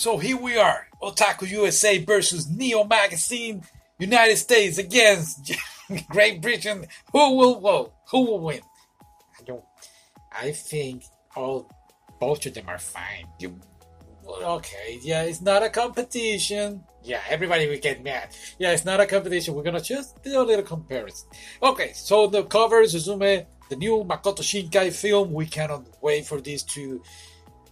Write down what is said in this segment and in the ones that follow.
So here we are, Otaku USA versus Neo Magazine, United States against Great Britain. Who will whoa, who will win? I don't I think all both of them are fine. You, okay, yeah, it's not a competition. Yeah, everybody will get mad. Yeah, it's not a competition. We're gonna just do a little comparison. Okay, so the cover, Suzume, the new Makoto Shinkai film. We cannot wait for this to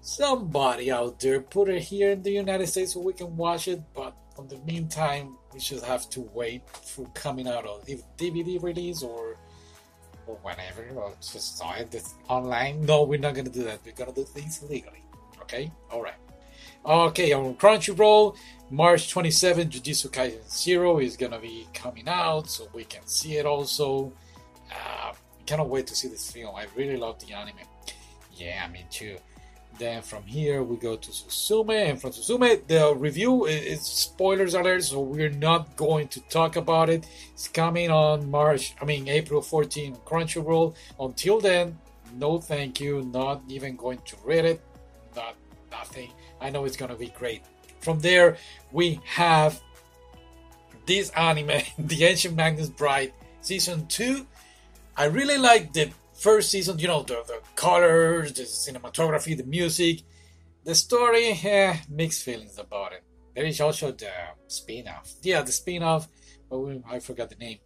somebody out there put it here in the United States so we can watch it. But in the meantime, we just have to wait for coming out of DVD release or or whatever, or just saw it online. No, we're not gonna do that. We're gonna do things legally. Okay, all right. Okay, on Crunchyroll, March 27, Jujutsu Kaisen Zero is gonna be coming out, so we can see it also. Uh, cannot wait to see this film. I really love the anime. Yeah, me too. Then from here we go to Suzume, and from Suzume the review is, spoilers alert, so we're not going to talk about it. It's coming on March, I mean April 14, Crunchyroll. Until then, no thank you. Not even going to read it. Not nothing. I know it's gonna be great. From there we have this anime, The Ancient Magus Bride, season two. I really like the first season, you know, the, the colors, the cinematography, the music, the story, eh, mixed feelings about it. There is also the spin off. Yeah, the spin off, oh, I forgot the name.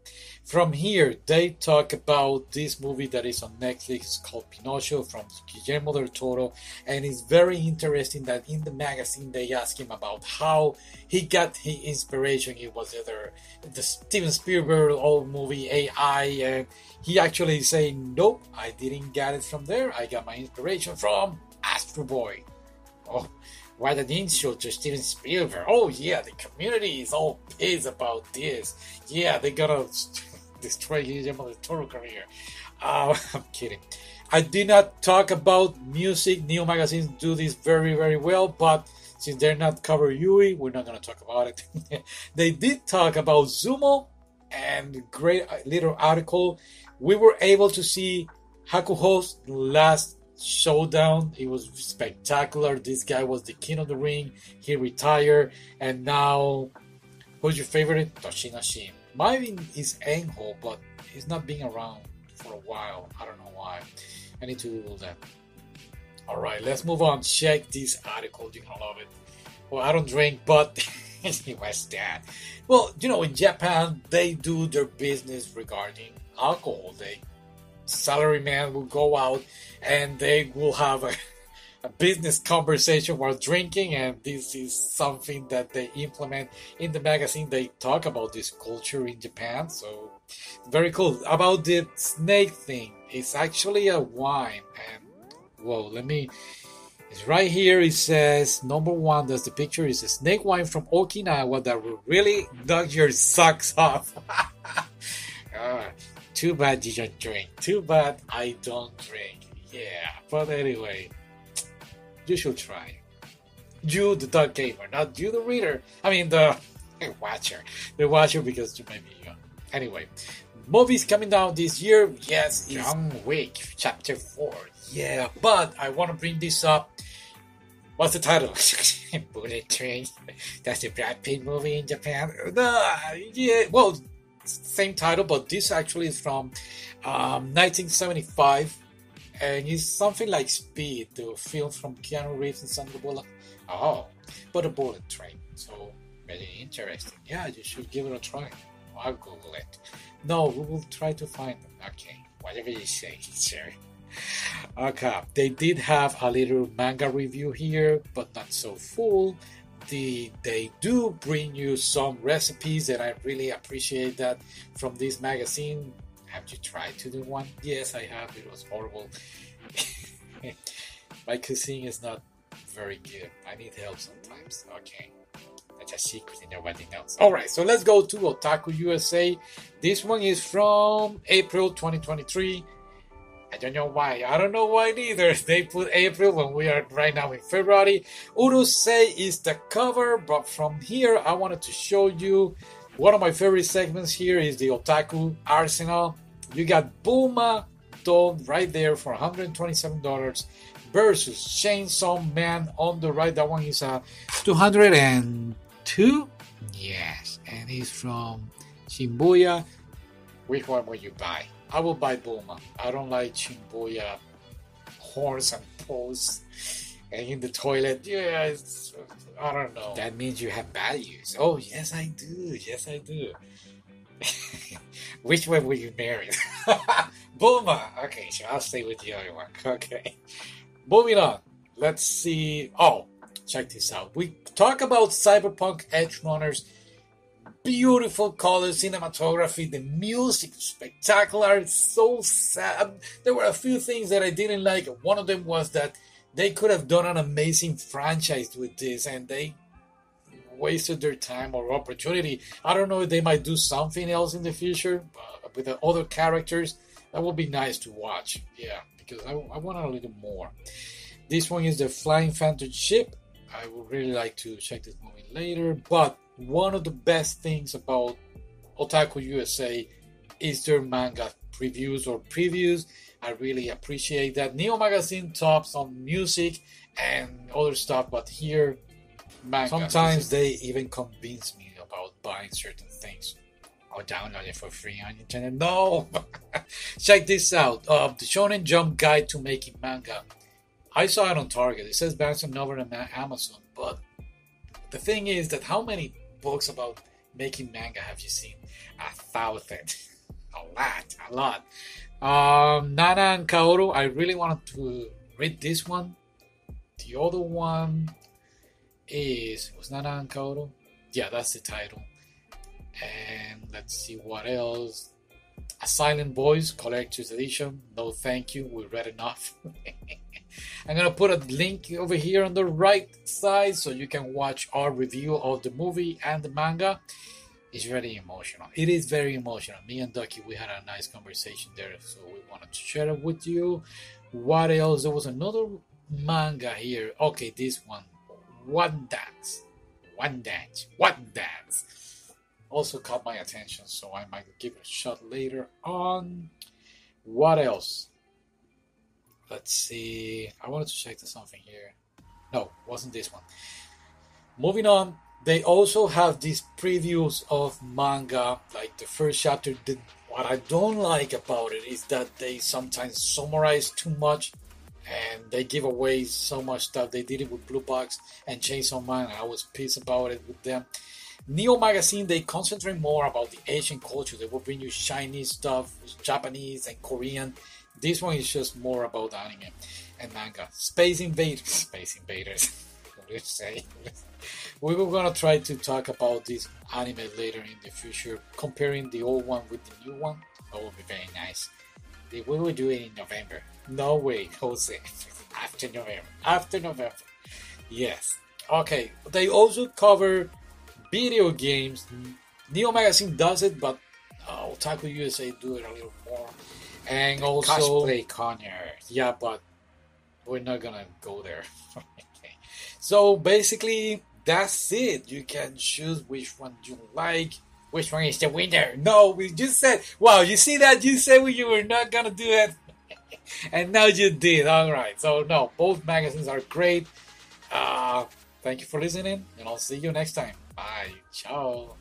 From here, they talk about this movie that is on Netflix called Pinocchio from Guillermo del Toro. And it's very interesting that in the magazine they ask him about how he got his inspiration. It was either the Steven Spielberg old movie AI. And he actually saying, Nope, I didn't get it from there. I got my inspiration from Astro Boy. Oh, why the intro to Steven Spielberg? Oh yeah, the community is all pissed about this. Yeah, they gotta destroy Guillermo Toro career. Uh, I'm kidding. I did not talk about music. Neo magazines do this very, very well, but since they're not cover Yui, we're not gonna talk about it. they did talk about sumo and great little article. We were able to see Hakuho's last showdown. It was spectacular. This guy was the king of the ring. He retired, and now who's your favorite? Tochinoshin. Mine is Enho, but he's not been around for a while. I don't know why. I need to Google that. All right, let's move on. Check this article. You're gonna love it. Well, I don't drink, but was that. Well, you know, in Japan, they do their business regarding alcohol. They salaryman will go out and they will have a, a business conversation while drinking and this is something that they implement in the magazine. They talk about this culture in japan so very cool. About the snake thing it's actually a wine and whoa let me it's right here it says number one that's the picture is a snake wine from okinawa that will really knock your socks off too bad you don't drink too bad i don't drink yeah, but anyway, you should try. You, the dog gamer, not you, the reader. I mean, the watcher. The watcher because you may be young. Anyway, movies coming down this year. Yes, John Wick, Chapter 4. Yeah, but I want to bring this up. What's the title? Bullet Train. That's the Brad Pitt movie in Japan. Uh, yeah, well, same title, but this actually is from um, 1975 and it's something like Speed, the film from Keanu Reeves and Sandra Bullock. Oh, but a bullet train. So very interesting. Yeah, you should give it a try. I'll Google it. No, we will try to find them. Okay, whatever you say, sir. Okay, they did have a little manga review here, but not so full. The, they do bring you some recipes, and I really appreciate that from this magazine. Have you tried to do one? Yes, I have. It was horrible. My cuisine is not very good. I need help sometimes. Okay. That's a secret and nobody knows. Alright, so let's go to Otaku USA. This one is from April 2023. I don't know why. I don't know why neither. They put April when we are right now in February. Urusei is the cover, but from here I wanted to show you one of my favorite segments here is the Otaku Arsenal. You got Bulma Doll right there for $127. versus Chainsaw Man on the right. That one is a uh, 202. Yes, and he's from Shibuya. Which one will you buy? I will buy Bulma. I don't like Shibuya horns and posts and in the toilet. Yeah, I don't know. That means you have values. Oh, yes, I do. Yes, I do. Which one will you marry? Bulma. Okay, so I'll stay with the other one. Okay. Moving on. Let's see. Oh, check this out. We talk about Cyberpunk Edgerunners. Beautiful colors, cinematography, the music, spectacular. So sad. There were a few things that I didn't like. One of them was that they could have done an amazing franchise with this, and they wasted their time or opportunity. I don't know if they might do something else in the future with the other characters. That would be nice to watch. Yeah, because I, I want a little more. This one is the Flying Phantom ship. I would really like to check this movie later. But one of the best things about Otaku USA is their manga reviews or previews. I really appreciate that. Neo Magazine tops on music and other stuff, but here, manga. Sometimes they even convince me about buying certain things. I'll download it for free on internet. No! Check this out. Uh, the Shonen Jump Guide to Making Manga. I saw it on Target. It says Barnes & Noble and Amazon. But the thing is that how many books about making manga have you seen? A thousand. A lot. A lot. Um, Nana and Kaoru, I really wanted to read this one. The other one is was Nana and Kaoru? Yeah, that's the title. And let's see what else. A Silent Voice Collector's Edition. No, thank you. We read enough. I'm gonna put a link over here on the right side so you can watch our review of the movie and the manga it's very emotional. It is very emotional. Me and Ducky, we had a nice conversation there, so we wanted to share it with you. What else? There was another manga here. Okay, this one. One Dance. One Dance. One Dance. Also caught my attention, so I might give it a shot later on. What else? Let's see. I wanted to check something here. No, wasn't this one. Moving on they also have these previews of manga, like the first chapter. The, what I don't like about it is that they sometimes summarize too much and they give away so much stuff. They did it with Blue Box and Chainsaw Man. I was pissed about it with them. Neo Magazine, they concentrate more about the Asian culture. They will bring you Chinese stuff, Japanese and Korean. This one is just more about anime and manga. Space Invaders. Space Invaders. what do you say? we were gonna try to talk about this anime later in the future, comparing the old one with the new one. That would be very nice. We will do it in November. No way, Jose. After November. After November. Yes. Okay. They also cover video games. Neo Magazine does it, but uh, Otaku USA do it a little more. And also cosplay corner. Yeah, but we're not gonna go there. okay. So basically, that's it. You can choose which one you like. Which one is the winner? No, we just said, wow, you see that? You said you were not to do it. and now you did. All right. So, no, both magazines are great. Uh, thank you for listening, and I'll see you next time. Bye. Ciao.